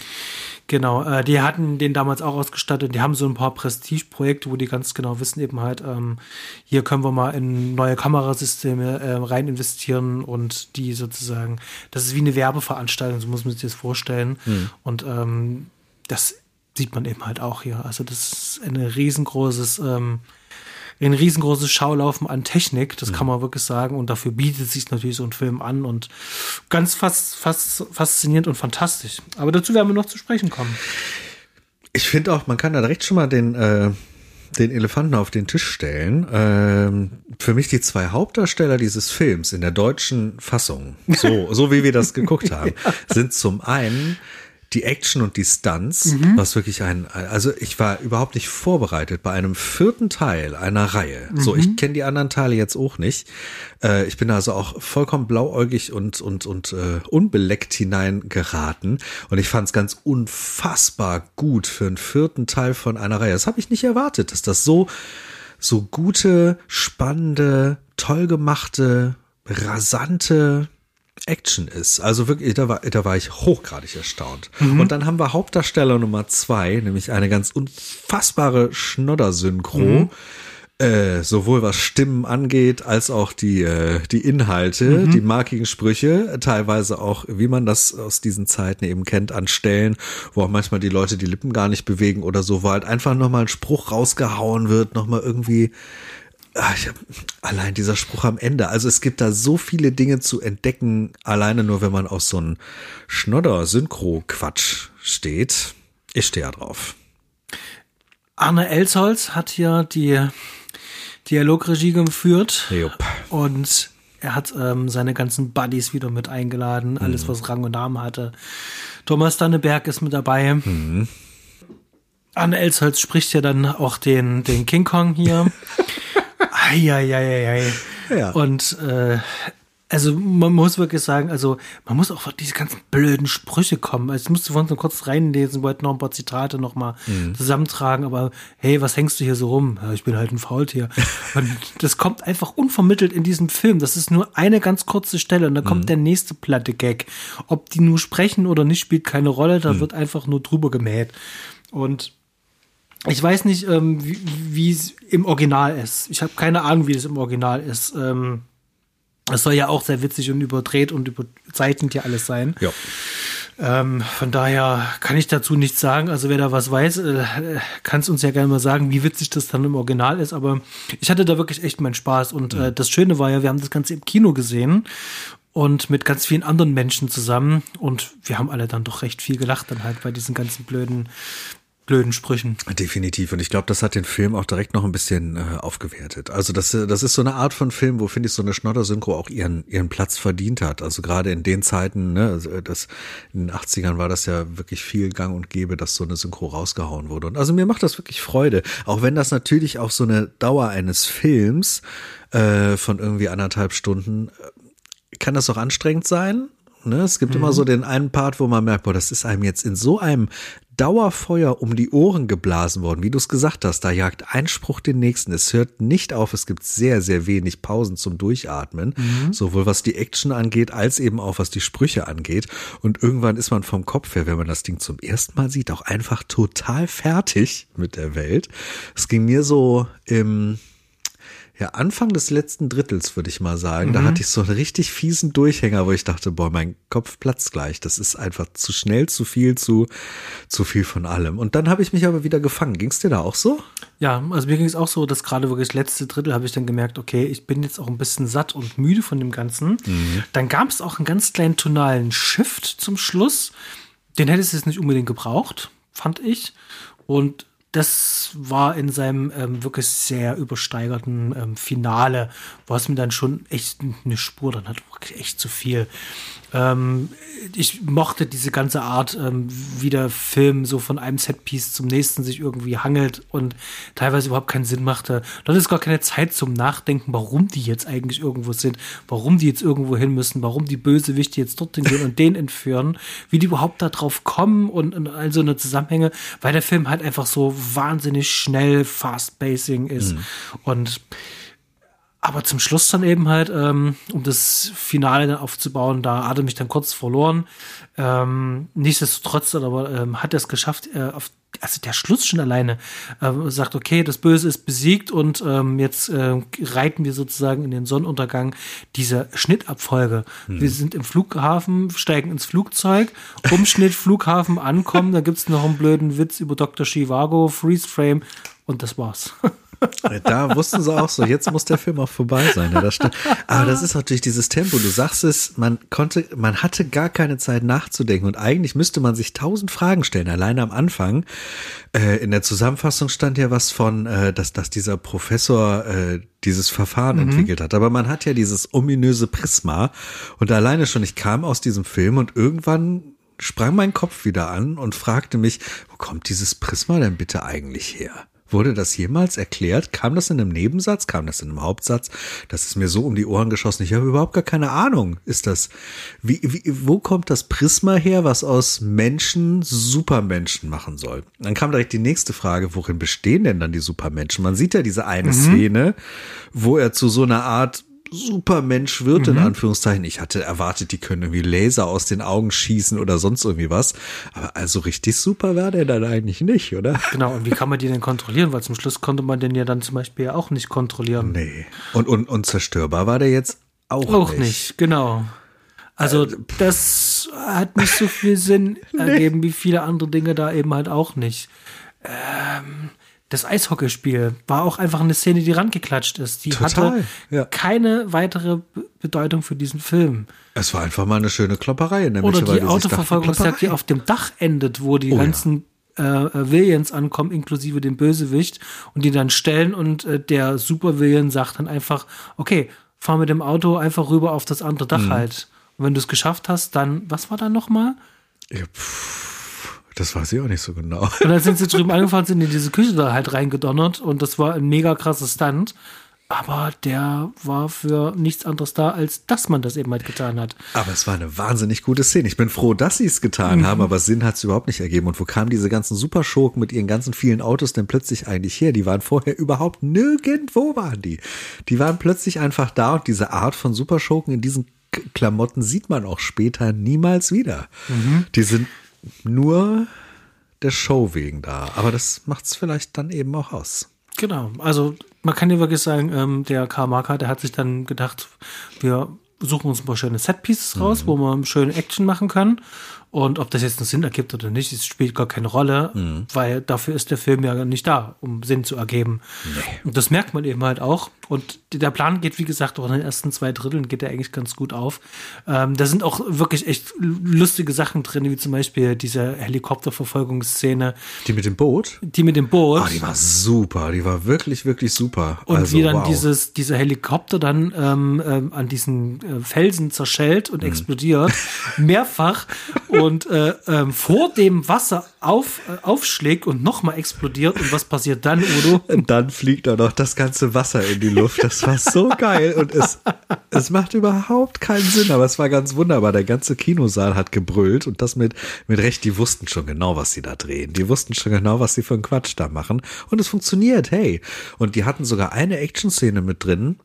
Genau, äh, die hatten den damals auch ausgestattet. Die haben so ein paar Prestige-Projekte, wo die ganz genau wissen, eben halt, ähm, hier können wir mal in neue Kamerasysteme äh, rein investieren und die sozusagen, das ist wie eine Werbeveranstaltung, so muss man sich das vorstellen. Mhm. Und ähm, das sieht man eben halt auch hier. Also das ist ein riesengroßes ähm, ein riesengroßes Schaulaufen an Technik, das mhm. kann man wirklich sagen. Und dafür bietet sich natürlich so ein Film an und ganz fast, fast faszinierend und fantastisch. Aber dazu werden wir noch zu sprechen kommen. Ich finde auch, man kann da direkt schon mal den, äh, den Elefanten auf den Tisch stellen. Ähm, für mich die zwei Hauptdarsteller dieses Films in der deutschen Fassung, so, so wie wir das geguckt haben, ja. sind zum einen die Action und die Stunts, mhm. was wirklich ein, also ich war überhaupt nicht vorbereitet bei einem vierten Teil einer Reihe. Mhm. So, ich mhm. kenne die anderen Teile jetzt auch nicht. Äh, ich bin also auch vollkommen blauäugig und und und äh, unbeleckt hineingeraten und ich fand es ganz unfassbar gut für einen vierten Teil von einer Reihe. Das habe ich nicht erwartet, dass das so so gute, spannende, toll gemachte, rasante Action ist. Also wirklich, da war, da war ich hochgradig erstaunt. Mhm. Und dann haben wir Hauptdarsteller Nummer zwei, nämlich eine ganz unfassbare Schnodder-Synchro. Mhm. Äh, sowohl was Stimmen angeht, als auch die, äh, die Inhalte, mhm. die markigen Sprüche, teilweise auch, wie man das aus diesen Zeiten eben kennt, an Stellen, wo auch manchmal die Leute die Lippen gar nicht bewegen oder so, wo halt einfach nochmal ein Spruch rausgehauen wird, nochmal irgendwie hab, allein dieser Spruch am Ende. Also es gibt da so viele Dinge zu entdecken, alleine nur wenn man auf so einen Schnodder-Synchro-Quatsch steht. Ich stehe ja drauf. Arne Elsholz hat hier die Dialogregie geführt. Jupp. Und er hat ähm, seine ganzen Buddies wieder mit eingeladen, alles, mhm. was Rang und Namen hatte. Thomas Danneberg ist mit dabei. Mhm. Arne Elsholz spricht ja dann auch den, den King Kong hier. Eieieiei. Ja. Und äh, also man muss wirklich sagen, also man muss auch diese ganzen blöden Sprüche kommen. Also ich musste vorhin so kurz reinlesen, wollte noch ein paar Zitate nochmal mhm. zusammentragen, aber hey, was hängst du hier so rum? Ja, ich bin halt ein Faultier. und das kommt einfach unvermittelt in diesem Film. Das ist nur eine ganz kurze Stelle und dann kommt mhm. der nächste platte Gag. Ob die nur sprechen oder nicht, spielt keine Rolle, da mhm. wird einfach nur drüber gemäht. Und ich weiß nicht, ähm, wie es im Original ist. Ich habe keine Ahnung, wie es im Original ist. Ähm, es soll ja auch sehr witzig und überdreht und überzeichnet ja alles sein. Ja. Ähm, von daher kann ich dazu nichts sagen. Also wer da was weiß, äh, kann es uns ja gerne mal sagen, wie witzig das dann im Original ist. Aber ich hatte da wirklich echt meinen Spaß. Und äh, das Schöne war ja, wir haben das Ganze im Kino gesehen und mit ganz vielen anderen Menschen zusammen. Und wir haben alle dann doch recht viel gelacht dann halt bei diesen ganzen blöden blöden Sprüchen. Definitiv. Und ich glaube, das hat den Film auch direkt noch ein bisschen äh, aufgewertet. Also das, das ist so eine Art von Film, wo finde ich so eine Schnodder-Synchro auch ihren, ihren Platz verdient hat. Also gerade in den Zeiten, ne, also das, in den 80ern war das ja wirklich viel gang und gäbe, dass so eine Synchro rausgehauen wurde. Und also mir macht das wirklich Freude. Auch wenn das natürlich auch so eine Dauer eines Films äh, von irgendwie anderthalb Stunden äh, kann das auch anstrengend sein, Ne? Es gibt mhm. immer so den einen Part, wo man merkt, boah, das ist einem jetzt in so einem Dauerfeuer um die Ohren geblasen worden, wie du es gesagt hast. Da jagt ein Spruch den nächsten. Es hört nicht auf. Es gibt sehr, sehr wenig Pausen zum Durchatmen, mhm. sowohl was die Action angeht, als eben auch was die Sprüche angeht. Und irgendwann ist man vom Kopf her, wenn man das Ding zum ersten Mal sieht, auch einfach total fertig mit der Welt. Es ging mir so im ja, Anfang des letzten Drittels, würde ich mal sagen. Mhm. Da hatte ich so einen richtig fiesen Durchhänger, wo ich dachte, boah, mein Kopf platzt gleich. Das ist einfach zu schnell, zu viel, zu, zu viel von allem. Und dann habe ich mich aber wieder gefangen. Ging es dir da auch so? Ja, also mir ging es auch so, dass gerade wirklich das letzte Drittel habe ich dann gemerkt, okay, ich bin jetzt auch ein bisschen satt und müde von dem Ganzen. Mhm. Dann gab es auch einen ganz kleinen tonalen Shift zum Schluss. Den hättest du jetzt nicht unbedingt gebraucht fand ich. Und das war in seinem ähm, wirklich sehr übersteigerten ähm, Finale, was mir dann schon echt eine Spur dann hat, wirklich echt zu viel. Ähm, ich mochte diese ganze Art, ähm, wie der Film so von einem Setpiece zum nächsten sich irgendwie hangelt und teilweise überhaupt keinen Sinn machte. Dort ist gar keine Zeit zum Nachdenken, warum die jetzt eigentlich irgendwo sind, warum die jetzt irgendwo hin müssen, warum die Bösewichte jetzt dorthin gehen und den entführen, wie die überhaupt da drauf kommen und, und all so eine Zusammenhänge, weil der Film halt einfach so wahnsinnig schnell fast-pacing ist. Mhm. Und aber zum Schluss dann eben halt, ähm, um das Finale dann aufzubauen, da hatte mich dann kurz verloren. Ähm, nichtsdestotrotz aber ähm, hat er es geschafft, äh, auf, also der Schluss schon alleine äh, sagt, okay, das Böse ist besiegt und ähm, jetzt äh, reiten wir sozusagen in den Sonnenuntergang diese Schnittabfolge. Hm. Wir sind im Flughafen, steigen ins Flugzeug, Umschnitt, Flughafen ankommen, da gibt's noch einen blöden Witz über Dr. Chivago, Freeze Frame und das war's. Da wussten sie auch so, jetzt muss der Film auch vorbei sein. Ja, das Aber das ist natürlich dieses Tempo. Du sagst es, man konnte, man hatte gar keine Zeit nachzudenken und eigentlich müsste man sich tausend Fragen stellen. Alleine am Anfang. Äh, in der Zusammenfassung stand ja was von, äh, dass, dass dieser Professor äh, dieses Verfahren mhm. entwickelt hat. Aber man hat ja dieses ominöse Prisma und alleine schon, ich kam aus diesem Film und irgendwann sprang mein Kopf wieder an und fragte mich, wo kommt dieses Prisma denn bitte eigentlich her? Wurde das jemals erklärt? Kam das in einem Nebensatz? Kam das in einem Hauptsatz? Das ist mir so um die Ohren geschossen. Ich habe überhaupt gar keine Ahnung. Ist das, wie, wie, wo kommt das Prisma her, was aus Menschen Supermenschen machen soll? Dann kam direkt die nächste Frage. Worin bestehen denn dann die Supermenschen? Man sieht ja diese eine mhm. Szene, wo er zu so einer Art Supermensch wird, mhm. in Anführungszeichen. Ich hatte erwartet, die können irgendwie Laser aus den Augen schießen oder sonst irgendwie was. Aber also richtig super war der dann eigentlich nicht, oder? Genau, und wie kann man die denn kontrollieren? Weil zum Schluss konnte man den ja dann zum Beispiel auch nicht kontrollieren. Nee. Und, und, und zerstörbar war der jetzt auch, auch nicht. nicht. genau. Also äh, das hat nicht so viel Sinn nee. ergeben wie viele andere Dinge da eben halt auch nicht. Ähm, das Eishockeyspiel war auch einfach eine Szene, die rangeklatscht ist. Die Total, hatte ja. keine weitere Bedeutung für diesen Film. Es war einfach mal eine schöne Klopperei in der Mitte. Oder die Autoverfolgungsjagd, die auf dem Dach endet, wo die oh, ganzen ja. äh, Villains ankommen, inklusive dem Bösewicht, und die dann stellen und äh, der Super Villain sagt dann einfach, okay, fahr mit dem Auto einfach rüber auf das andere Dach mhm. halt. Und wenn du es geschafft hast, dann, was war da nochmal? Ja, pff das weiß ich auch nicht so genau. Und dann sind sie drüben angefahren, sind in diese Küche da halt reingedonnert und das war ein mega krasses Stunt. Aber der war für nichts anderes da, als dass man das eben halt getan hat. Aber es war eine wahnsinnig gute Szene. Ich bin froh, dass sie es getan mhm. haben, aber Sinn hat es überhaupt nicht ergeben. Und wo kamen diese ganzen Superschurken mit ihren ganzen vielen Autos denn plötzlich eigentlich her? Die waren vorher überhaupt nirgendwo waren die. Die waren plötzlich einfach da und diese Art von Superschurken in diesen Klamotten sieht man auch später niemals wieder. Mhm. Die sind nur der Show wegen da. Aber das macht es vielleicht dann eben auch aus. Genau. Also man kann ja wirklich sagen, ähm, der Karl Marker, der hat sich dann gedacht, wir suchen uns ein paar schöne Setpieces raus, mhm. wo wir schöne Action machen können. Und ob das jetzt einen Sinn ergibt oder nicht, das spielt gar keine Rolle, mhm. weil dafür ist der Film ja nicht da, um Sinn zu ergeben. Nee. Und das merkt man eben halt auch. Und der Plan geht, wie gesagt, auch in den ersten zwei Dritteln geht er eigentlich ganz gut auf. Ähm, da sind auch wirklich echt lustige Sachen drin, wie zum Beispiel diese Helikopterverfolgungsszene. Die mit dem Boot? Die mit dem Boot. Ah, die war super. Die war wirklich, wirklich super. Und also, wie dann wow. dieses, dieser Helikopter dann ähm, ähm, an diesen äh, Felsen zerschellt und mhm. explodiert. Mehrfach. und äh, ähm, vor dem Wasser auf, äh, aufschlägt und nochmal explodiert. Und was passiert dann, Udo? Und dann fliegt da noch das ganze Wasser in die Luft. Das war so geil. Und es, es macht überhaupt keinen Sinn, aber es war ganz wunderbar. Der ganze Kinosaal hat gebrüllt und das mit, mit Recht. Die wussten schon genau, was sie da drehen. Die wussten schon genau, was sie für einen Quatsch da machen. Und es funktioniert, hey. Und die hatten sogar eine Action-Szene mit drin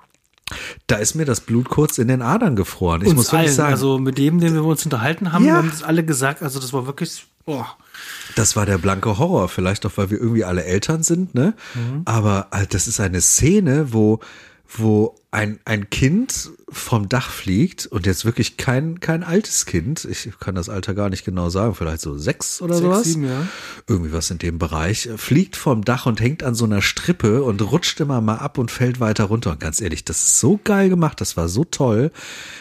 da ist mir das Blut kurz in den Adern gefroren. Ich uns muss wirklich allen, sagen. Also mit dem, den wir uns unterhalten haben, ja. haben das alle gesagt. Also das war wirklich. Oh. Das war der blanke Horror, vielleicht auch, weil wir irgendwie alle Eltern sind, ne? Mhm. Aber äh, das ist eine Szene, wo, wo ein, ein Kind vom Dach fliegt und jetzt wirklich kein, kein altes Kind, ich kann das Alter gar nicht genau sagen, vielleicht so sechs oder Sechs, sowas. sieben, ja. Irgendwie was in dem Bereich, fliegt vom Dach und hängt an so einer Strippe und rutscht immer mal ab und fällt weiter runter. Und ganz ehrlich, das ist so geil gemacht, das war so toll.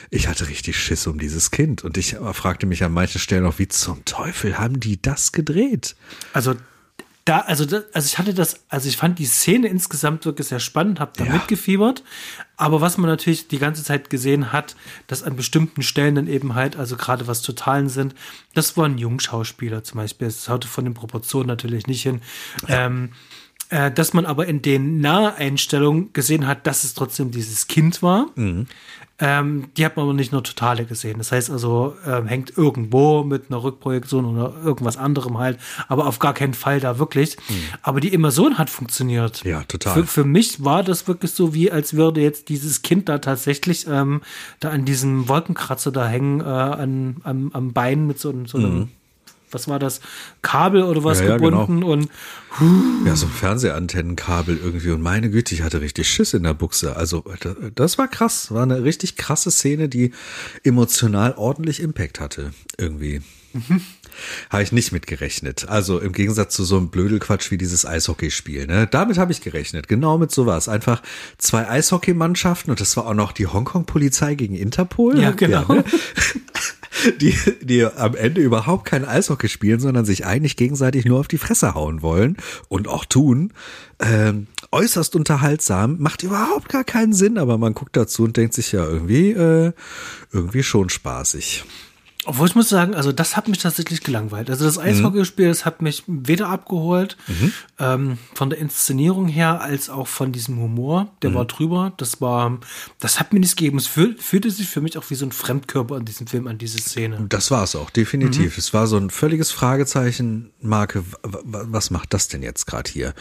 Ich hatte richtig Schiss um dieses Kind und ich fragte mich an manchen Stellen auch, wie zum Teufel haben die das gedreht? Also da, also, da, also ich hatte das, also ich fand die Szene insgesamt wirklich sehr spannend, habe da Ja. mitgefiebert. Aber was man natürlich die ganze Zeit gesehen hat, dass an bestimmten Stellen dann eben halt, also gerade was Totalen sind, das waren Jungschauspieler zum Beispiel. Das haute von den Proportionen natürlich nicht hin. Ähm, äh, dass man aber in den Naheinstellungen gesehen hat, dass es trotzdem dieses Kind war. Ähm, die hat man aber nicht nur totale gesehen. Das heißt also, ähm, hängt irgendwo mit einer Rückprojektion oder irgendwas anderem halt, aber auf gar keinen Fall da wirklich. Aber die Immersion hat funktioniert. Ja, total. Für, für mich war das wirklich so, wie als würde jetzt dieses Kind da tatsächlich ähm, da an diesem Wolkenkratzer da hängen, äh, an, am, am Bein mit so, so einem, was war das, Kabel oder was. Ja, ja, genau. gebunden und Ja, so ein Fernsehantennenkabel irgendwie. Und meine Güte, ich hatte richtig Schiss in der Buchse. Also, da- das war krass. War eine richtig krasse Szene, die emotional ordentlich Impact hatte. Irgendwie. Habe ich nicht mit gerechnet. Also im Gegensatz zu so einem Blödelquatsch wie dieses Eishockeyspiel. Ne? Damit habe ich gerechnet. Genau mit sowas. Einfach zwei Eishockeymannschaften und das war auch noch die Hongkong-Polizei gegen Interpol. Ja, genau. ne? die, die am Ende überhaupt kein Eishockey spielen, sondern sich eigentlich gegenseitig nur auf die Fresse hauen wollen und auch tun. Ähm, äußerst unterhaltsam, macht überhaupt gar keinen Sinn, aber man guckt dazu und denkt sich ja irgendwie, äh, irgendwie schon spaßig. Obwohl ich muss sagen, also das hat mich tatsächlich gelangweilt. Also Mhm. das Eishockeyspiel, das hat mich weder abgeholt, ähm, von der Inszenierung her, als auch von diesem Humor, Mhm. der war drüber. Das war, das hat mir nichts gegeben. Es fühl, fühlte sich für mich auch wie so ein Fremdkörper an diesem Film, an diese Szene. Das war es auch, definitiv. Es war so ein völliges Fragezeichen, Marke, was macht das denn jetzt gerade hier?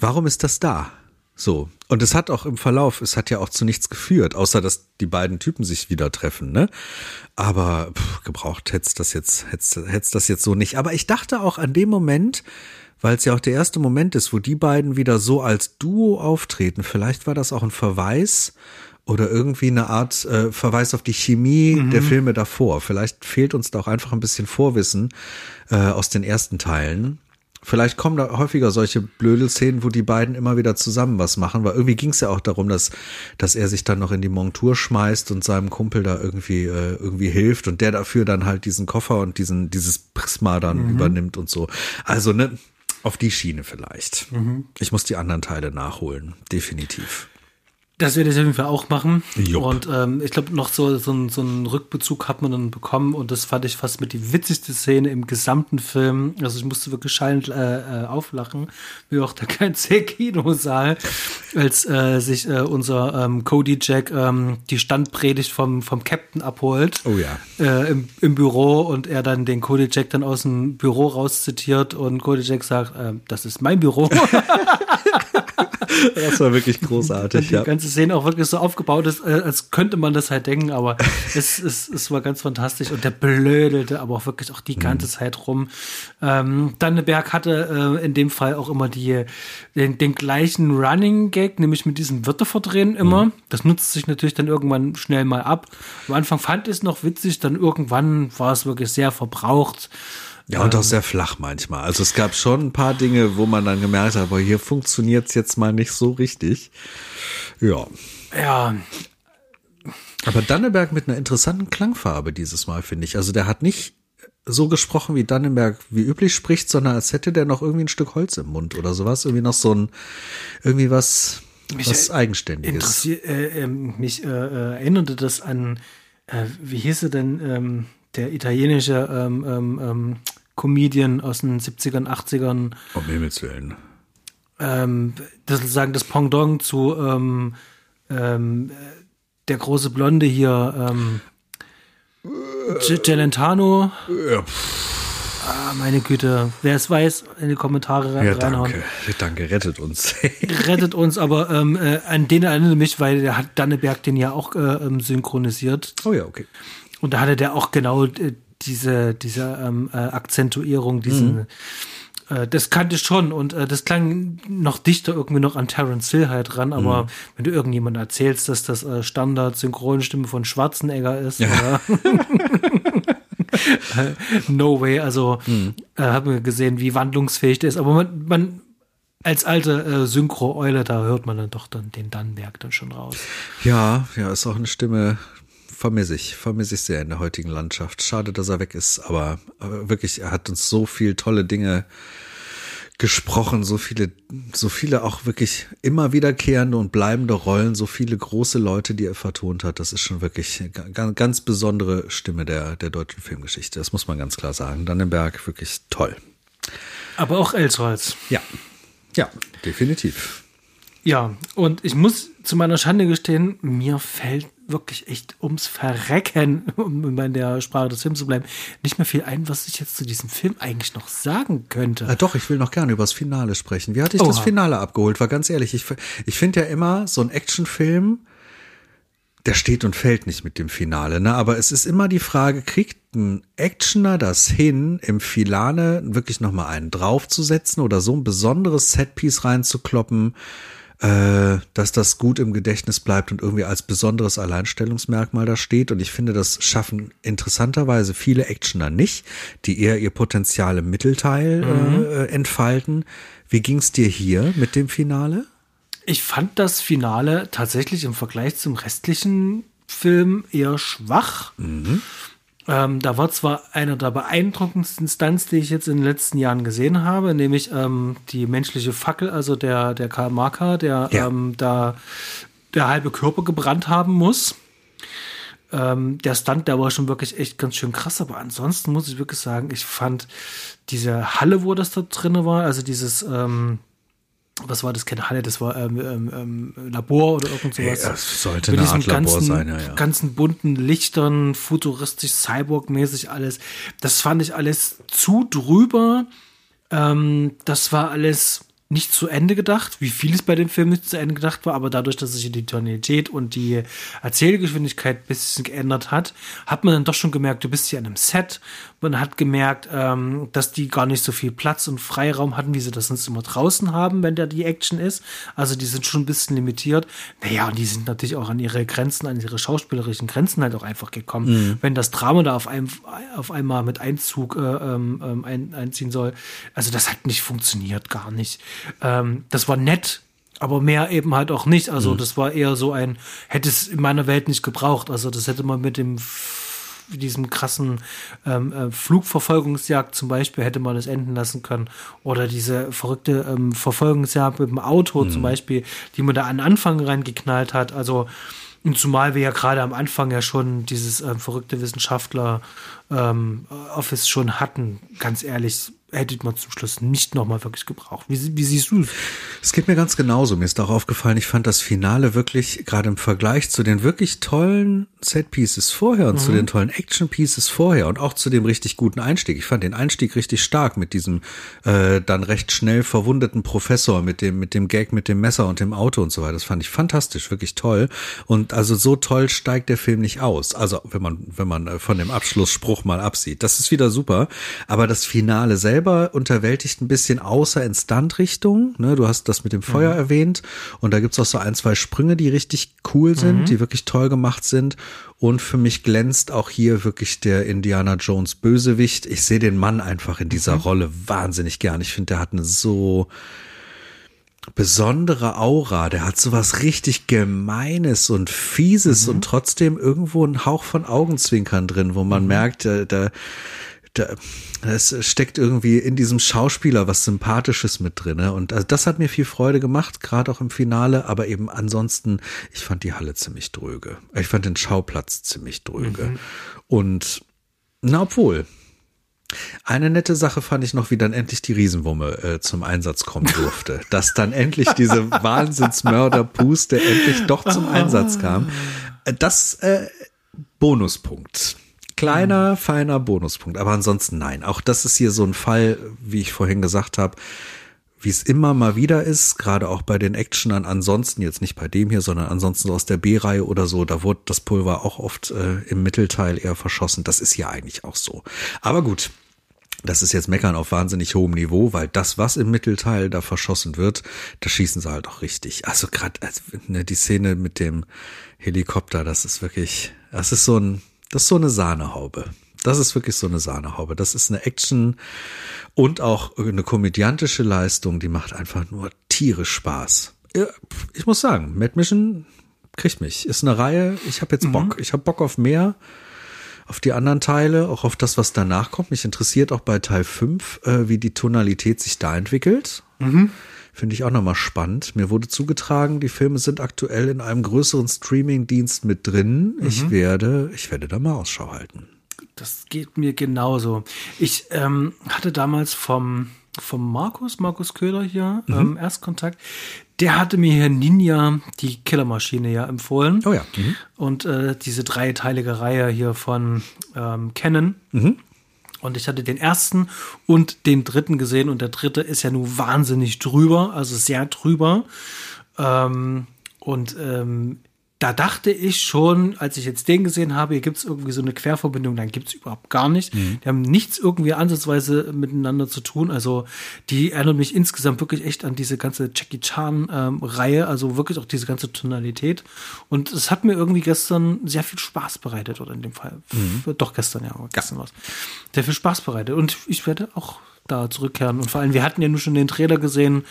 Warum ist das da? So. Und es hat auch im Verlauf, es hat ja auch zu nichts geführt, außer dass die beiden Typen sich wieder treffen, ne? Aber pff, gebraucht hätte das jetzt, hätte es das jetzt so nicht. Aber ich dachte auch an dem Moment, weil es ja auch der erste Moment ist, wo die beiden wieder so als Duo auftreten. Vielleicht war das auch ein Verweis oder irgendwie eine Art äh, Verweis auf die Chemie der Filme davor. Vielleicht fehlt uns da auch einfach ein bisschen Vorwissen äh, aus den ersten Teilen. Vielleicht kommen da häufiger solche Blödelszenen, wo die beiden immer wieder zusammen was machen, weil irgendwie ging es ja auch darum, dass, dass er sich dann noch in die Montur schmeißt und seinem Kumpel da irgendwie, äh, irgendwie hilft und der dafür dann halt diesen Koffer und diesen, dieses Prisma dann übernimmt und so. Also, ne, auf die Schiene vielleicht. Ich muss die anderen Teile nachholen, definitiv. Das werde ich auf jeden Fall auch machen. Jupp. Und ähm, ich glaube, noch so, so, ein- so einen Rückbezug hat man dann bekommen und das fand ich fast mit die witzigste Szene im gesamten Film. Also ich musste wirklich schallend äh, äh, auflachen, wie auch der ganze Kinosaal, als äh, sich äh, unser ähm, Cody Jack ähm, die Standpredigt vom, vom Captain abholt. Oh ja. Äh, im, Im Büro und er dann den Cody Jack dann aus dem Büro rauszitiert und Cody Jack sagt, äh, das ist mein Büro. Das war wirklich großartig, die ja. Ganze Szene auch wirklich so aufgebaut ist, äh, als könnte man das halt denken, aber es, es, es war ganz fantastisch und der blödelte aber auch wirklich auch die Mhm. ganze Zeit rum. Ähm, Danneberg hatte äh, in dem Fall auch immer die, den, den gleichen Running Gag, nämlich mit diesem Wörter verdrehen immer. Mhm. Das nutzt sich natürlich dann irgendwann schnell mal ab. Am Anfang fand ich es noch witzig, dann irgendwann war es wirklich sehr verbraucht. Ja, und auch sehr flach manchmal. Also es gab schon ein paar Dinge, wo man dann gemerkt hat, aber hier funktioniert's jetzt mal nicht so richtig. Ja. Ja, Aber Danneberg mit einer interessanten Klangfarbe dieses Mal, finde ich. Also der hat nicht so gesprochen, wie Dannenberg wie üblich spricht, sondern als hätte der noch irgendwie ein Stück Holz im Mund oder sowas. Irgendwie noch so ein, irgendwie was, Mich was Eigenständiges. interessiert, äh, ähm, mich äh, äh, erinnerte das an, äh, wie hieß er denn, ähm, der italienische ähm, ähm, ähm, Comedian aus den 70ern, 80ern, Um Himmels Willen. ähm, das ist sagen das Pendant zu ähm, ähm, äh, der große Blonde hier, ähm, Gelentano. Ja, Ah, meine Güte, wer es weiß, in die Kommentare ja reinhauen. danke. Danke, rettet uns. rettet uns, aber ähm, äh, an den erinnere ich mich, weil der hat Danneberg den ja auch äh, ähm, synchronisiert. oh ja, okay. Und da hatte der auch genau äh, diese, diese ähm, äh, Akzentuierung, diesen äh, das kannte ich schon und äh, das klang noch dichter irgendwie noch an Terence Hill halt ran, aber mhm. wenn du irgendjemand erzählst, dass das äh, Standard-Synchronstimme von Schwarzenegger ist, ja. no way, also mhm. äh, haben wir gesehen, wie wandlungsfähig der ist, aber man, man als alte äh, Synchro-Eule, da hört man dann doch dann den Dannenberg dann schon raus. Ja, ja, ist auch eine Stimme, vermisse ich, vermisse ich sehr in der heutigen Landschaft. Schade, dass er weg ist, aber, aber wirklich, er hat uns so viel tolle Dinge gesprochen, so viele, so viele auch wirklich immer wiederkehrende und bleibende Rollen, so viele große Leute, die er vertont hat. Das ist schon wirklich eine ganz besondere Stimme der, der deutschen Filmgeschichte. Das muss man ganz klar sagen. Dannenberg wirklich toll. Aber auch Elsholz. Ja, ja, definitiv. Ja, und ich muss zu meiner Schande gestehen, mir fällt wirklich echt ums Verrecken, um in der Sprache des Films zu bleiben, nicht mehr viel ein, was ich jetzt zu diesem Film eigentlich noch sagen könnte. Ja, doch, ich will noch gerne über das Finale sprechen. Wie hatte ich Oha. das Finale abgeholt? War ganz ehrlich, ich, ich finde ja immer, so ein Actionfilm, der steht und fällt nicht mit dem Finale, ne? Aber es ist immer die Frage, kriegt ein Actioner das hin, im Finale wirklich nochmal einen draufzusetzen oder so ein besonderes Setpiece reinzukloppen, äh, dass das gut im Gedächtnis bleibt und irgendwie als besonderes Alleinstellungsmerkmal da steht. Und ich finde, das schaffen interessanterweise viele Actioner nicht, die eher ihr Potenzial im Mittelteil mhm. äh, entfalten. Wie ging's dir hier mit dem Finale? Ich fand das Finale tatsächlich im Vergleich zum restlichen Film eher schwach. Mhm. Ähm, da war zwar einer der beeindruckendsten Stunts, die ich jetzt in den letzten Jahren gesehen habe, nämlich ähm, die menschliche Fackel, also der, der Karl Marker, der ja. ähm, da der halbe Körper gebrannt haben muss. Ähm, der Stunt, der war schon wirklich echt ganz schön krass, aber ansonsten muss ich wirklich sagen, ich fand diese Halle, wo das da drin war, also dieses, ähm, was war das, keine Halle, das war ähm, ähm, ähm Labor oder irgend sowas. Ja, das sollte Mit eine Art Labor ganzen, sein, ja, ja. ganzen bunten Lichtern, futuristisch, Cyborg-mäßig alles. Das fand ich alles zu drüber. Ähm, das war alles nicht zu Ende gedacht, wie vieles bei dem Film nicht zu Ende gedacht war, aber dadurch, dass sich die Tonalität und die Erzählgeschwindigkeit ein bisschen geändert hat, hat man dann doch schon gemerkt, du bist hier an einem Set. Man hat gemerkt, ähm, dass die gar nicht so viel Platz und Freiraum hatten, wie sie das sonst immer draußen haben, wenn da die Action ist. Also die sind schon ein bisschen limitiert. Naja, und die sind natürlich auch an ihre Grenzen, an ihre schauspielerischen Grenzen halt auch einfach gekommen. Mhm. Wenn das Drama da auf, einem, auf einmal mit Einzug äh, ähm, ähm ein, einziehen soll, also das hat nicht funktioniert, gar nicht. Ähm, das war nett, aber mehr eben halt auch nicht. Also mhm. das war eher so ein, hätte es in meiner Welt nicht gebraucht. Also das hätte man mit dem diesem krassen ähm, äh, Flugverfolgungsjagd zum Beispiel hätte man es enden lassen können. Oder diese verrückte ähm, Verfolgungsjagd mit dem Auto mhm. zum Beispiel, die man da an Anfang reingeknallt hat. Also und zumal wir ja gerade am Anfang ja schon dieses ähm, verrückte Wissenschaftler ähm, Office schon hatten, ganz ehrlich, hätte man zum Schluss nicht nochmal wirklich gebraucht. Wie, wie siehst du es? Es geht mir ganz genauso. Mir ist auch aufgefallen, ich fand das Finale wirklich, gerade im Vergleich zu den wirklich tollen Set-Pieces vorher und mhm. zu den tollen Action-Pieces vorher und auch zu dem richtig guten Einstieg. Ich fand den Einstieg richtig stark mit diesem äh, dann recht schnell verwundeten Professor, mit dem, mit dem Gag, mit dem Messer und dem Auto und so weiter. Das fand ich fantastisch, wirklich toll. Und also so toll steigt der Film nicht aus. Also wenn man, wenn man äh, von dem Abschlussspruch mal absieht. Das ist wieder super. Aber das Finale selber unterwältigt ein bisschen außer in Stunt-Richtung. Ne, du hast das mit dem Feuer mhm. erwähnt. Und da gibt's auch so ein, zwei Sprünge, die richtig cool sind, mhm. die wirklich toll gemacht sind. Und für mich glänzt auch hier wirklich der Indiana Jones Bösewicht. Ich sehe den Mann einfach in dieser mhm. Rolle wahnsinnig gern. Ich finde, der hat eine so besondere Aura. Der hat so was richtig Gemeines und Fieses mhm. und trotzdem irgendwo einen Hauch von Augenzwinkern drin, wo man mhm. merkt, da, da da, es steckt irgendwie in diesem Schauspieler was Sympathisches mit drin. Und also das hat mir viel Freude gemacht, gerade auch im Finale, aber eben ansonsten, ich fand die Halle ziemlich dröge. Ich fand den Schauplatz ziemlich dröge. Mhm. Und na, obwohl, eine nette Sache fand ich noch, wie dann endlich die Riesenwumme äh, zum Einsatz kommen durfte. Dass dann endlich diese Wahnsinnsmörder-Puste endlich doch zum Einsatz kam. Äh, das äh, Bonuspunkt kleiner, feiner Bonuspunkt. Aber ansonsten nein. Auch das ist hier so ein Fall, wie ich vorhin gesagt habe, wie es immer mal wieder ist, gerade auch bei den Actionern ansonsten, jetzt nicht bei dem hier, sondern ansonsten aus der B-Reihe oder so, da wurde das Pulver auch oft äh, im Mittelteil eher verschossen. Das ist hier eigentlich auch so. Aber gut, Das ist jetzt Meckern auf wahnsinnig hohem Niveau, weil das, was im Mittelteil da verschossen wird, da schießen sie halt auch richtig. Also gerade also, ne, die Szene mit dem Helikopter, das ist wirklich, das ist so ein, das ist so eine Sahnehaube. Das ist wirklich so eine Sahnehaube. Das ist eine Action und auch eine komödiantische Leistung, die macht einfach nur tierisch Spaß. Ich muss sagen, Mad Mission kriegt mich. Ist eine Reihe, ich habe jetzt Bock. Mhm. Ich habe Bock auf mehr auf die anderen Teile, auch auf das, was danach kommt. Mich interessiert auch bei Teil 5, äh, wie die Tonalität sich da entwickelt. Mhm. Finde ich auch nochmal spannend. Mir wurde zugetragen, die Filme sind aktuell in einem größeren Streaming-Dienst mit drin. Mhm. Ich werde, ich werde da mal Ausschau halten. Das geht mir genauso. Ich ähm, hatte damals vom vom Markus, Markus Köhler hier, mhm. ähm, Erstkontakt. Der hatte mir hier Ninja, die Killermaschine, ja empfohlen. Oh ja. Mhm. Und äh, diese dreiteilige Reihe hier von ähm, Canon. Mhm. Und ich hatte den ersten und den dritten gesehen und der dritte ist ja nun wahnsinnig drüber, also sehr drüber. Ähm, und ähm, da dachte ich schon, als ich jetzt den gesehen habe, hier gibt es irgendwie so eine Querverbindung, dann gibt es überhaupt gar nicht. Mhm. Die haben nichts irgendwie ansatzweise miteinander zu tun. Also die erinnern mich insgesamt wirklich echt an diese ganze Jackie Chan-Reihe, ähm, also wirklich auch diese ganze Tonalität. Und es hat mir irgendwie gestern sehr viel Spaß bereitet, oder in dem Fall. Mhm. Doch gestern, ja, gestern ja. was. Sehr viel Spaß bereitet. Und ich werde auch da zurückkehren. Und vor allem, wir hatten ja nur schon den Trailer gesehen.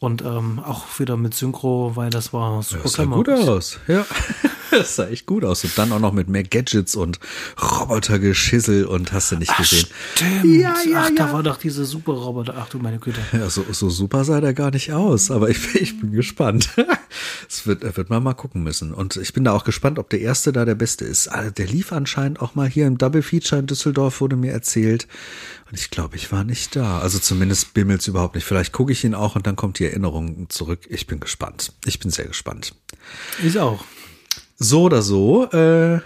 Und ähm, auch wieder mit Synchro, weil das war super Das sah gut aus, ja. das sah echt gut aus. Und dann auch noch mit mehr Gadgets und Robotergeschissel und hast du nicht gesehen. Stimmt. Ja, ja, Ach, ja. da war doch diese super Roboter. Ach du meine Güte. Ja, so, so super sah der gar nicht aus. Aber ich, ich bin gespannt. Das wird, wird man mal gucken müssen. Und ich bin da auch gespannt, ob der erste da der beste ist. Also der lief anscheinend auch mal hier im Double Feature in Düsseldorf, wurde mir erzählt. Und ich glaube, ich war nicht da. Also zumindest bimmelt's überhaupt nicht. Vielleicht gucke ich ihn auch und dann kommt die Erinnerung zurück. Ich bin gespannt. Ich bin sehr gespannt. Ich auch. So oder so, äh,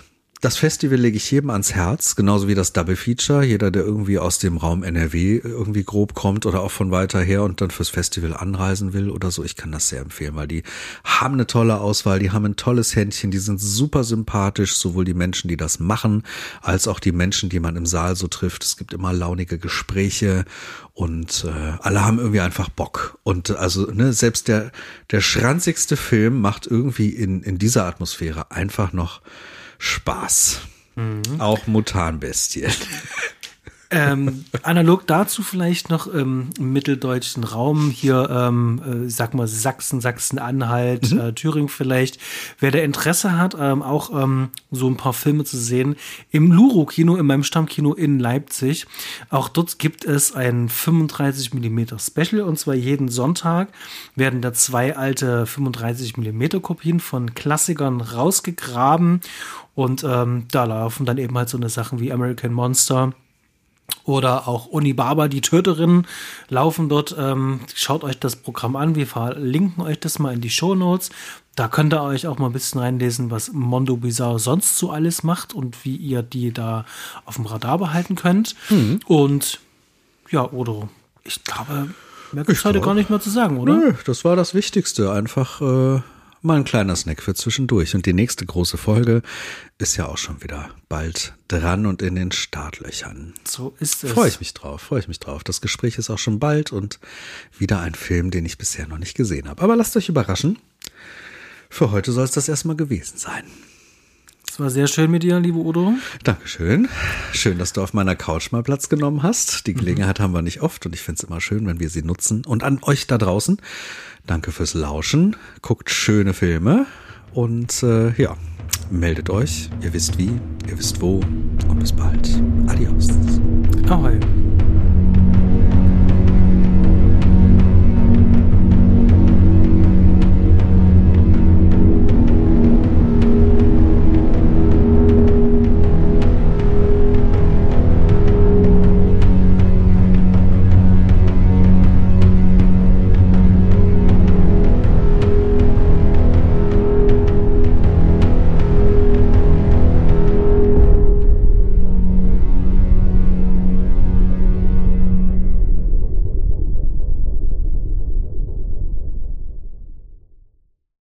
das Festival lege ich jedem ans Herz, genauso wie das Double Feature. Jeder, der irgendwie aus dem Raum NRW irgendwie grob kommt oder auch von weiter her und dann fürs Festival anreisen will oder so, ich kann das sehr empfehlen, weil die haben eine tolle Auswahl, die haben ein tolles Händchen, die sind super sympathisch, sowohl die Menschen, die das machen, als auch die Menschen, die man im Saal so trifft. Es gibt immer launige Gespräche und äh, alle haben irgendwie einfach Bock. Und also, ne, selbst der, der schranzigste Film macht irgendwie in, in dieser Atmosphäre einfach noch Spaß. Mhm. Auch Mutanbestien. ähm, analog dazu vielleicht noch ähm, im mitteldeutschen Raum hier, ähm, äh, sag mal Sachsen, Sachsen-Anhalt, mhm. äh, Thüringen vielleicht. Wer der Interesse hat, ähm, auch ähm, so ein paar Filme zu sehen, im Luro-Kino, in meinem Stammkino in Leipzig. Auch dort gibt es ein 35 mm Special und zwar jeden Sonntag werden da zwei alte 35 mm Kopien von Klassikern rausgegraben und ähm, da laufen dann eben halt so eine Sachen wie American Monster oder auch Unibaba, die Töterin, laufen dort. Ähm, schaut euch das Programm an. Wir verlinken euch das mal in die Show Notes. Da könnt ihr euch auch mal ein bisschen reinlesen, was Mondo Bizarre sonst so alles macht und wie ihr die da auf dem Radar behalten könnt. Mhm. Und ja, Odo, ich glaube, mehr gibt es heute gar nicht mehr zu sagen, oder? Nö, das war das Wichtigste. Einfach äh, mal ein kleiner Snack für zwischendurch. Und die nächste große Folge ist ja auch schon wieder bald dran und in den Startlöchern. So ist es. Freue ich mich drauf, freue ich mich drauf. Das Gespräch ist auch schon bald und wieder ein Film, den ich bisher noch nicht gesehen habe. Aber lasst euch überraschen. Für heute soll es das erstmal gewesen sein. Es war sehr schön mit dir, liebe Udo. Dankeschön. Schön, dass du auf meiner Couch mal Platz genommen hast. Die Gelegenheit mhm. haben wir nicht oft und ich finde es immer schön, wenn wir sie nutzen. Und an euch da draußen, danke fürs Lauschen. Guckt schöne Filme und äh, ja, meldet euch. Ihr wisst wie, ihr wisst wo und bis bald. Adios. Ahoi.